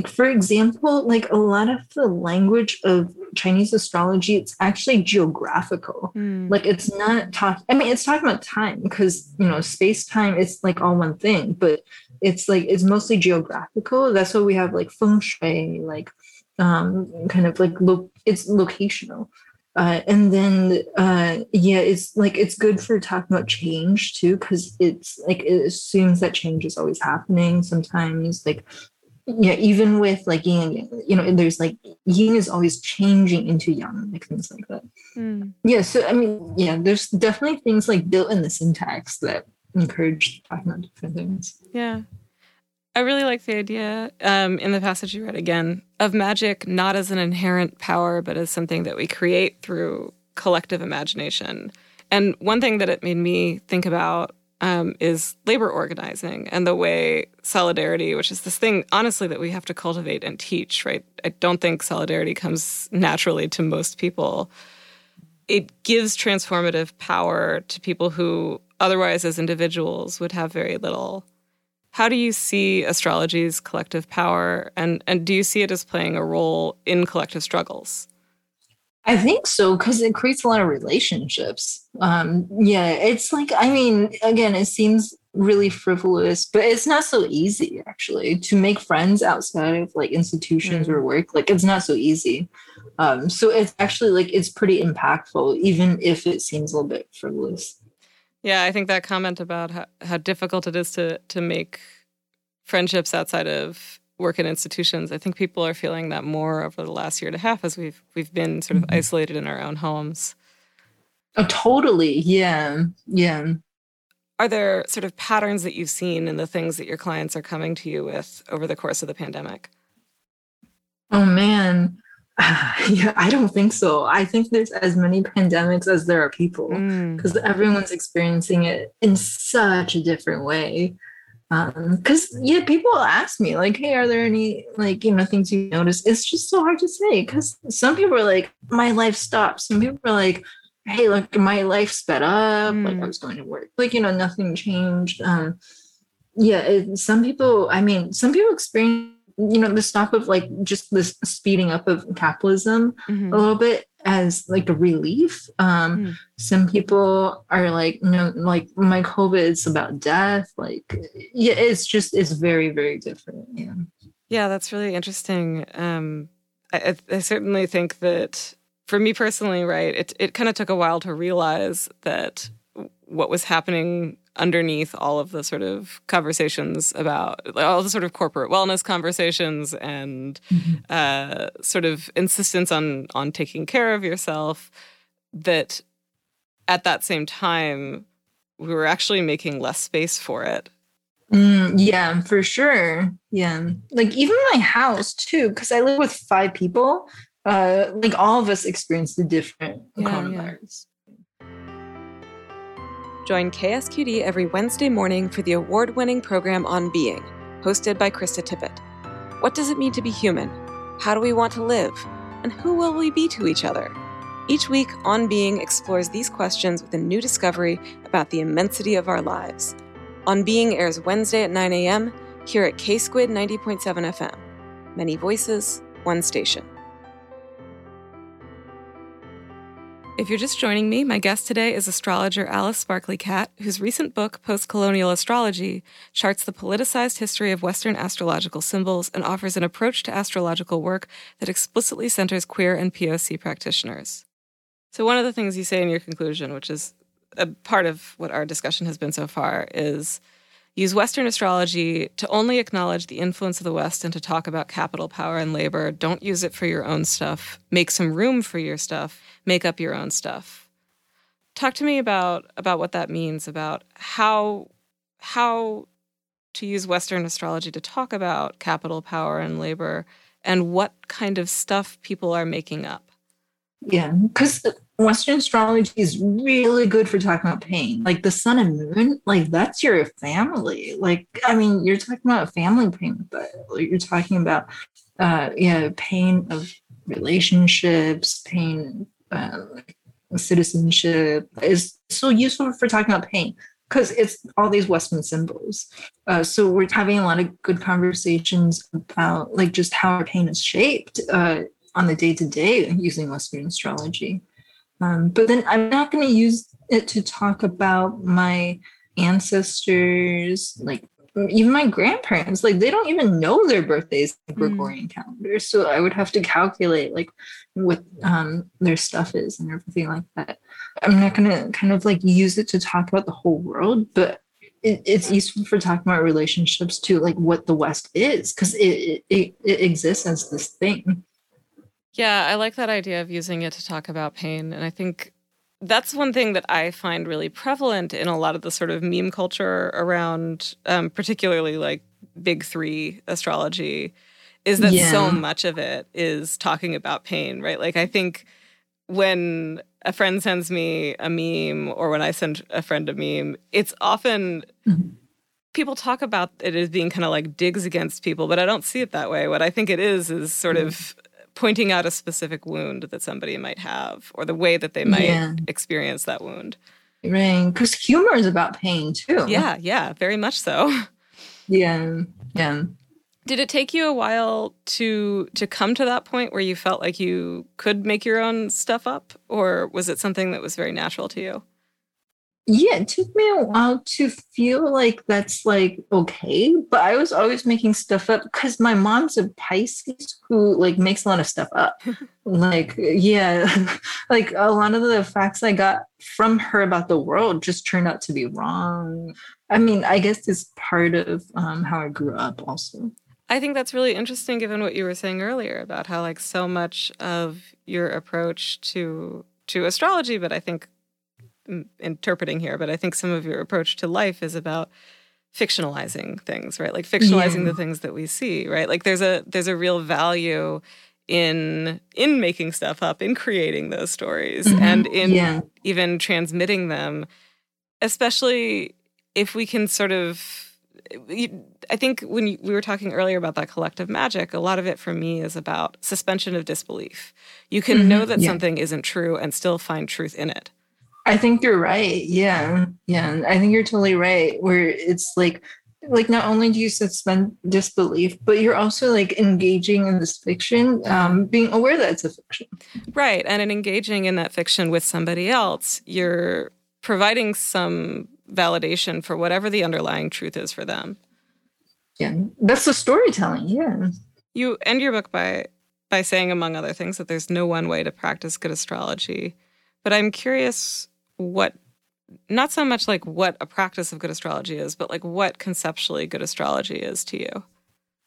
Like for example, like a lot of the language of Chinese astrology, it's actually geographical. Mm. Like it's not talk. I mean, it's talking about time because you know space time is like all one thing, but it's like it's mostly geographical. That's why we have like feng shui, like um, kind of like lo- it's locational. Uh, and then uh, yeah, it's like it's good for talking about change too, because it's like it assumes that change is always happening. Sometimes like yeah, even with like yin you know, there's like yin is always changing into yang, like things like that. Mm. Yeah, so I mean, yeah, there's definitely things like built in the syntax that encourage talking about different things. Yeah. I really like the idea um, in the passage you read again of magic not as an inherent power, but as something that we create through collective imagination. And one thing that it made me think about um, is labor organizing and the way solidarity, which is this thing, honestly, that we have to cultivate and teach, right? I don't think solidarity comes naturally to most people. It gives transformative power to people who otherwise, as individuals, would have very little. How do you see astrology's collective power, and, and do you see it as playing a role in collective struggles? I think so because it creates a lot of relationships. Um, yeah, it's like I mean, again, it seems really frivolous, but it's not so easy actually to make friends outside of like institutions mm-hmm. or work. Like it's not so easy. Um, so it's actually like it's pretty impactful, even if it seems a little bit frivolous. Yeah, I think that comment about how, how difficult it is to to make friendships outside of work in institutions. I think people are feeling that more over the last year and a half as we've we've been sort of mm-hmm. isolated in our own homes. Oh, totally. Yeah. Yeah. Are there sort of patterns that you've seen in the things that your clients are coming to you with over the course of the pandemic? Oh man. yeah, I don't think so. I think there's as many pandemics as there are people because mm. everyone's experiencing it in such a different way because um, yeah people ask me like hey are there any like you know things you notice it's just so hard to say because some people are like my life stopped some people are like hey look my life sped up mm. like i was going to work like you know nothing changed um yeah it, some people i mean some people experience you know the stop of like just this speeding up of capitalism mm-hmm. a little bit as like a relief. Um, mm. Some people are like, no, like my COVID is about death. Like, yeah, it's just it's very very different. Yeah. Yeah, that's really interesting. Um, I, I certainly think that for me personally, right, it it kind of took a while to realize that what was happening underneath all of the sort of conversations about all the sort of corporate wellness conversations and mm-hmm. uh, sort of insistence on on taking care of yourself that at that same time we were actually making less space for it. Mm, yeah for sure. Yeah. Like even my house too because i live with five people uh like all of us experienced the different yeah, coronavirus Join KSQD every Wednesday morning for the award winning program On Being, hosted by Krista Tippett. What does it mean to be human? How do we want to live? And who will we be to each other? Each week, On Being explores these questions with a new discovery about the immensity of our lives. On Being airs Wednesday at 9 a.m. here at K Squid 90.7 FM. Many voices, one station. If you're just joining me, my guest today is astrologer Alice Sparkly Cat, whose recent book, Postcolonial Astrology, charts the politicized history of Western astrological symbols and offers an approach to astrological work that explicitly centers queer and POC practitioners. So, one of the things you say in your conclusion, which is a part of what our discussion has been so far, is use Western astrology to only acknowledge the influence of the West and to talk about capital power and labor. Don't use it for your own stuff. Make some room for your stuff. Make up your own stuff. Talk to me about about what that means, about how how to use Western astrology to talk about capital power and labor and what kind of stuff people are making up. Yeah, because Western astrology is really good for talking about pain. Like the sun and moon, like that's your family. Like, I mean, you're talking about family pain, but you're talking about, uh, yeah, pain of relationships, pain, uh, citizenship is so useful for talking about pain because it's all these Western symbols. Uh, so we're having a lot of good conversations about like just how our pain is shaped uh, on the day to day using Western astrology. Um, but then I'm not going to use it to talk about my ancestors, like even my grandparents, like they don't even know their birthdays in hmm. Gregorian mm. calendar. So I would have to calculate like what um, their stuff is and everything like that. I'm not gonna kind of like use it to talk about the whole world, but it, it's useful for talking about relationships to like what the West is because it, it it exists as this thing. Yeah, I like that idea of using it to talk about pain, and I think that's one thing that I find really prevalent in a lot of the sort of meme culture around, um, particularly like big three astrology, is that yeah. so much of it is talking about pain, right? Like, I think when a friend sends me a meme or when I send a friend a meme, it's often. Mm-hmm. People talk about it as being kind of like digs against people, but I don't see it that way. What I think it is is sort mm-hmm. of pointing out a specific wound that somebody might have or the way that they might yeah. experience that wound. Right. Because humor is about pain too. Yeah. Yeah. Very much so. Yeah. Yeah. Did it take you a while to to come to that point where you felt like you could make your own stuff up or was it something that was very natural to you? Yeah, it took me a while to feel like that's like okay, but I was always making stuff up because my mom's a Pisces who like makes a lot of stuff up. like, yeah, like a lot of the facts I got from her about the world just turned out to be wrong. I mean, I guess it's part of um, how I grew up also. I think that's really interesting given what you were saying earlier about how like so much of your approach to to astrology, but I think interpreting here, but I think some of your approach to life is about fictionalizing things, right? Like fictionalizing yeah. the things that we see, right? Like there's a there's a real value in in making stuff up, in creating those stories mm-hmm. and in yeah. even transmitting them, especially if we can sort of I think when you, we were talking earlier about that collective magic, a lot of it for me is about suspension of disbelief. You can mm-hmm. know that yeah. something isn't true and still find truth in it. I think you're right. Yeah. Yeah. I think you're totally right. Where it's like, like not only do you suspend disbelief, but you're also like engaging in this fiction, um, being aware that it's a fiction. Right. And in engaging in that fiction with somebody else, you're providing some validation for whatever the underlying truth is for them. Yeah. That's the storytelling. Yeah. You end your book by by saying, among other things, that there's no one way to practice good astrology. But I'm curious what not so much like what a practice of good astrology is, but like what conceptually good astrology is to you.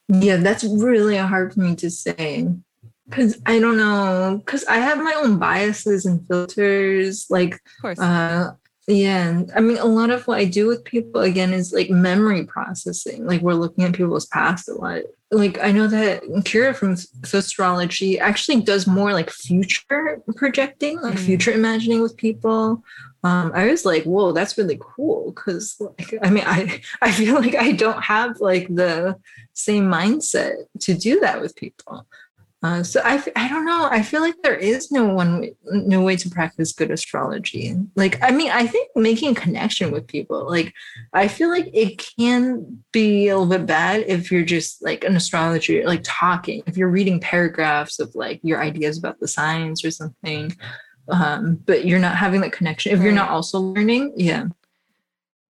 Yeah, that's really hard for me to say because I don't know because I have my own biases and filters. Like, of course. Uh, yeah, I mean, a lot of what I do with people again is like memory processing. Like, we're looking at people's past a lot. Like, I know that Kira from astrology actually does more like future projecting, like mm. future imagining with people. Um, I was like, whoa, that's really cool. Cause like, I mean, I, I feel like I don't have like the same mindset to do that with people. Uh, so I, I don't know. I feel like there is no one no way to practice good astrology. Like I mean, I think making connection with people. Like I feel like it can be a little bit bad if you're just like an astrologer, like talking. If you're reading paragraphs of like your ideas about the signs or something, um, but you're not having that connection. If you're not also learning, yeah.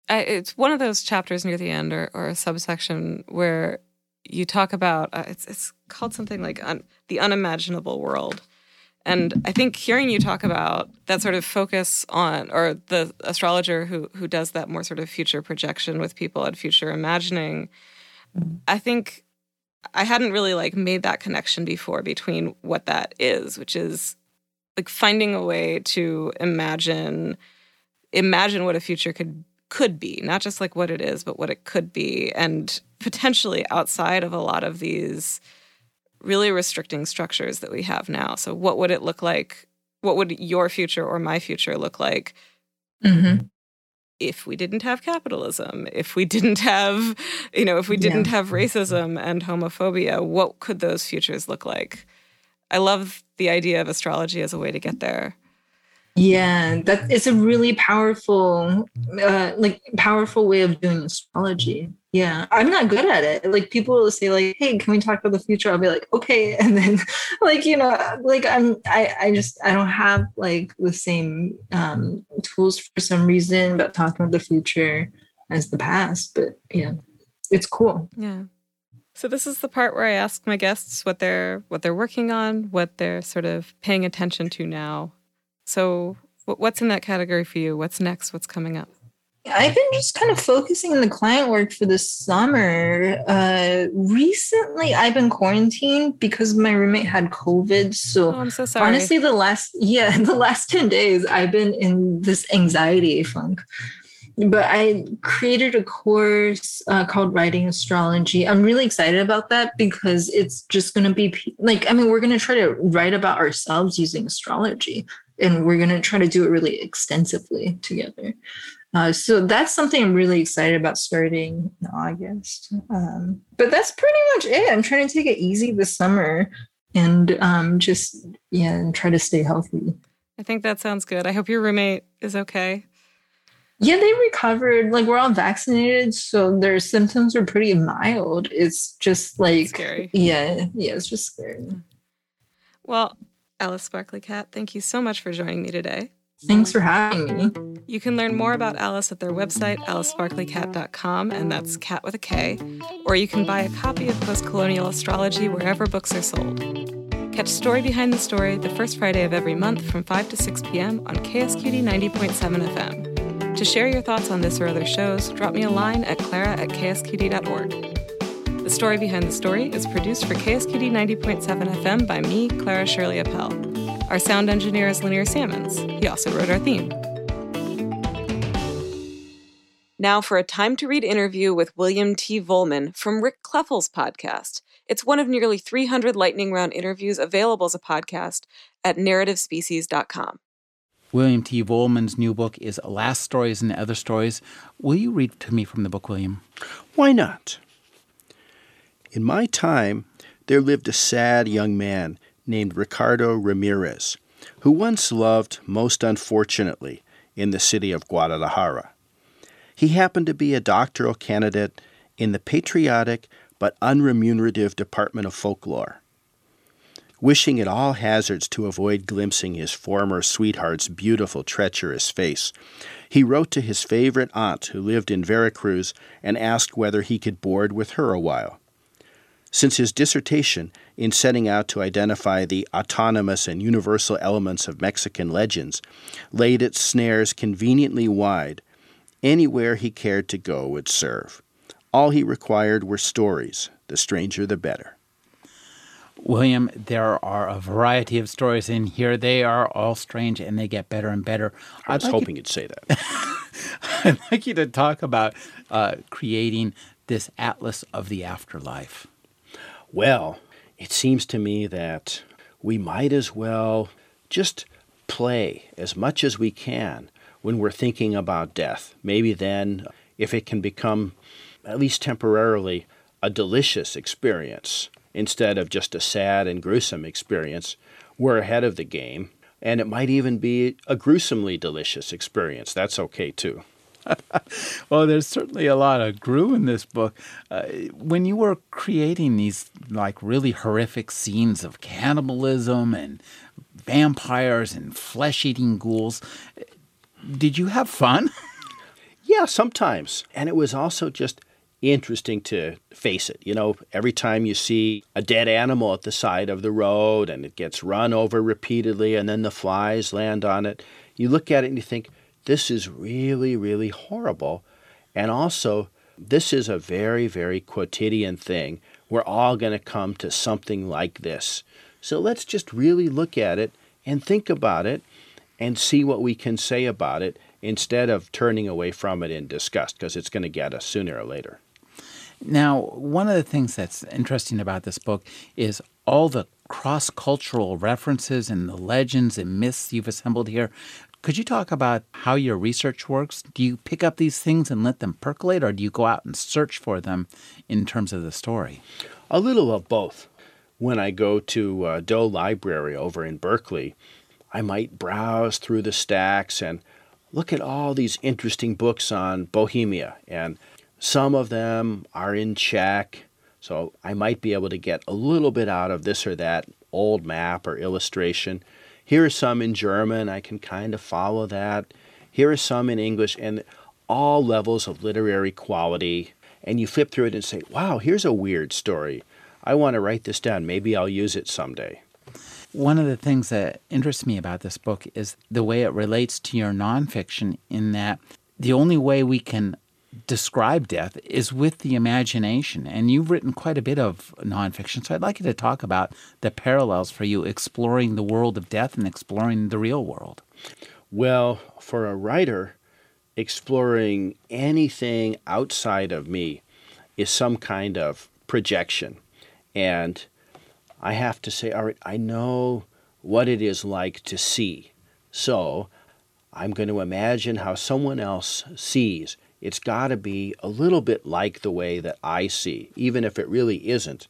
I, it's one of those chapters near the end or, or a subsection where you talk about uh, it's it's called something like un, the unimaginable world. And I think hearing you talk about that sort of focus on, or the astrologer who who does that more sort of future projection with people and future imagining, I think I hadn't really like made that connection before between what that is, which is like finding a way to imagine imagine what a future could could be, not just like what it is, but what it could be, and potentially outside of a lot of these really restricting structures that we have now. So, what would it look like? What would your future or my future look like mm-hmm. if we didn't have capitalism? If we didn't have, you know, if we didn't yeah. have racism and homophobia, what could those futures look like? I love the idea of astrology as a way to get there. Yeah, that is a really powerful, uh, like powerful way of doing astrology. Yeah, I'm not good at it. Like people will say, like, "Hey, can we talk about the future?" I'll be like, "Okay," and then, like you know, like I'm, I, I just, I don't have like the same um, tools for some reason about talking about the future as the past. But yeah, it's cool. Yeah. So this is the part where I ask my guests what they're what they're working on, what they're sort of paying attention to now. So what's in that category for you? What's next? What's coming up? I've been just kind of focusing on the client work for the summer. Uh, recently, I've been quarantined because my roommate had COVID. So, oh, I'm so sorry. Honestly, the last yeah, the last ten days, I've been in this anxiety funk. But I created a course uh, called Writing Astrology. I'm really excited about that because it's just going to be like I mean, we're going to try to write about ourselves using astrology, and we're going to try to do it really extensively together. Uh, so that's something I'm really excited about starting in August. Um, but that's pretty much it. I'm trying to take it easy this summer and um, just, yeah, and try to stay healthy. I think that sounds good. I hope your roommate is okay. Yeah, they recovered. Like we're all vaccinated, so their symptoms were pretty mild. It's just like scary. Yeah, yeah, it's just scary. Well, Alice Sparkly Cat, thank you so much for joining me today. Thanks for having me. You can learn more about Alice at their website, alicesparklycat.com, and that's cat with a K, or you can buy a copy of Postcolonial Astrology wherever books are sold. Catch Story Behind the Story the first Friday of every month from 5 to 6 p.m. on KSQD 90.7 FM. To share your thoughts on this or other shows, drop me a line at clara at ksqd.org. The Story Behind the Story is produced for KSQD 90.7 FM by me, Clara Shirley Appel. Our sound engineer is Linear Salmons. He also wrote our theme. Now for a time to read interview with William T. Vollmann from Rick Kleffel's podcast. It's one of nearly 300 lightning round interviews available as a podcast at narrativespecies.com. William T. Vollmann's new book is Last Stories and Other Stories. Will you read to me from the book, William? Why not? In my time, there lived a sad young man named Ricardo Ramirez, who once loved, most unfortunately, in the city of Guadalajara. He happened to be a doctoral candidate in the patriotic but unremunerative Department of Folklore. Wishing at all hazards to avoid glimpsing his former sweetheart's beautiful, treacherous face, he wrote to his favorite aunt who lived in Veracruz and asked whether he could board with her a while. Since his dissertation, in setting out to identify the autonomous and universal elements of Mexican legends, laid its snares conveniently wide, anywhere he cared to go would serve. All he required were stories, the stranger the better. William, there are a variety of stories in here. They are all strange and they get better and better. I was like hoping you, would say that. I'd like you to talk about uh, creating this atlas of the afterlife. Well, it seems to me that we might as well just play as much as we can when we're thinking about death. Maybe then, if it can become, at least temporarily, a delicious experience instead of just a sad and gruesome experience, we're ahead of the game. And it might even be a gruesomely delicious experience. That's okay too. well, there's certainly a lot of grue in this book. Uh, when you were creating these like really horrific scenes of cannibalism and vampires and flesh-eating ghouls, did you have fun? yeah, sometimes. And it was also just interesting to face it. You know, every time you see a dead animal at the side of the road and it gets run over repeatedly and then the flies land on it, you look at it and you think, this is really, really horrible. And also, this is a very, very quotidian thing. We're all going to come to something like this. So let's just really look at it and think about it and see what we can say about it instead of turning away from it in disgust because it's going to get us sooner or later. Now, one of the things that's interesting about this book is all the cross cultural references and the legends and myths you've assembled here. Could you talk about how your research works? Do you pick up these things and let them percolate, or do you go out and search for them in terms of the story? A little of both. When I go to uh, Doe Library over in Berkeley, I might browse through the stacks and look at all these interesting books on Bohemia, and some of them are in Czech, so I might be able to get a little bit out of this or that old map or illustration. Here are some in German, I can kind of follow that. Here are some in English, and all levels of literary quality and you flip through it and say, wow, here's a weird story. I want to write this down. Maybe I'll use it someday. One of the things that interests me about this book is the way it relates to your nonfiction, in that the only way we can describe death is with the imagination. And you've written quite a bit of nonfiction, so I'd like you to talk about the parallels for you exploring the world of death and exploring the real world. Well, for a writer, exploring anything outside of me is some kind of projection. And I have to say, all right, I know what it is like to see. So I'm going to imagine how someone else sees. It's got to be a little bit like the way that I see, even if it really isn't.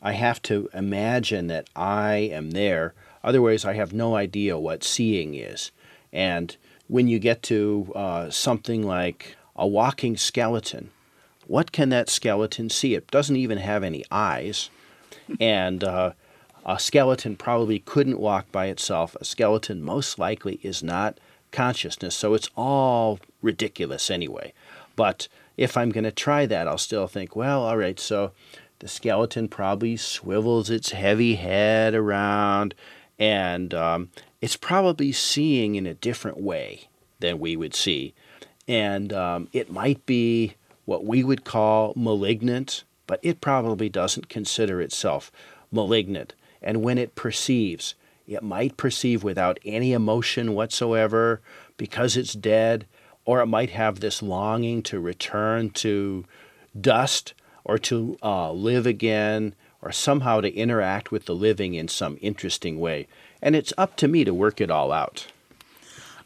I have to imagine that I am there. Otherwise, I have no idea what seeing is. And when you get to uh, something like a walking skeleton, what can that skeleton see? It doesn't even have any eyes. And uh, a skeleton probably couldn't walk by itself. A skeleton most likely is not consciousness, so it's all ridiculous anyway. But if I'm going to try that, I'll still think, well, all right, so the skeleton probably swivels its heavy head around and um, it's probably seeing in a different way than we would see. And um, it might be what we would call malignant, but it probably doesn't consider itself malignant. And when it perceives, it might perceive without any emotion whatsoever because it's dead, or it might have this longing to return to dust or to uh, live again or somehow to interact with the living in some interesting way. And it's up to me to work it all out.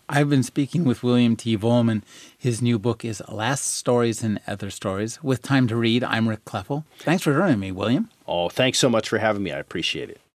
I've been speaking with William T. Vollmann. His new book is Last Stories and Other Stories. With time to read, I'm Rick Kleffel. Thanks for joining me, William. Oh, thanks so much for having me. I appreciate it.